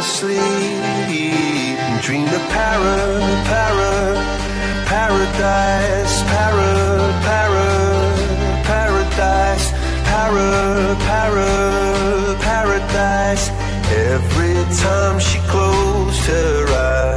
asleep and dream of para, para, paradise, para, para, paradise, para, para, paradise. Every time she closed her eyes.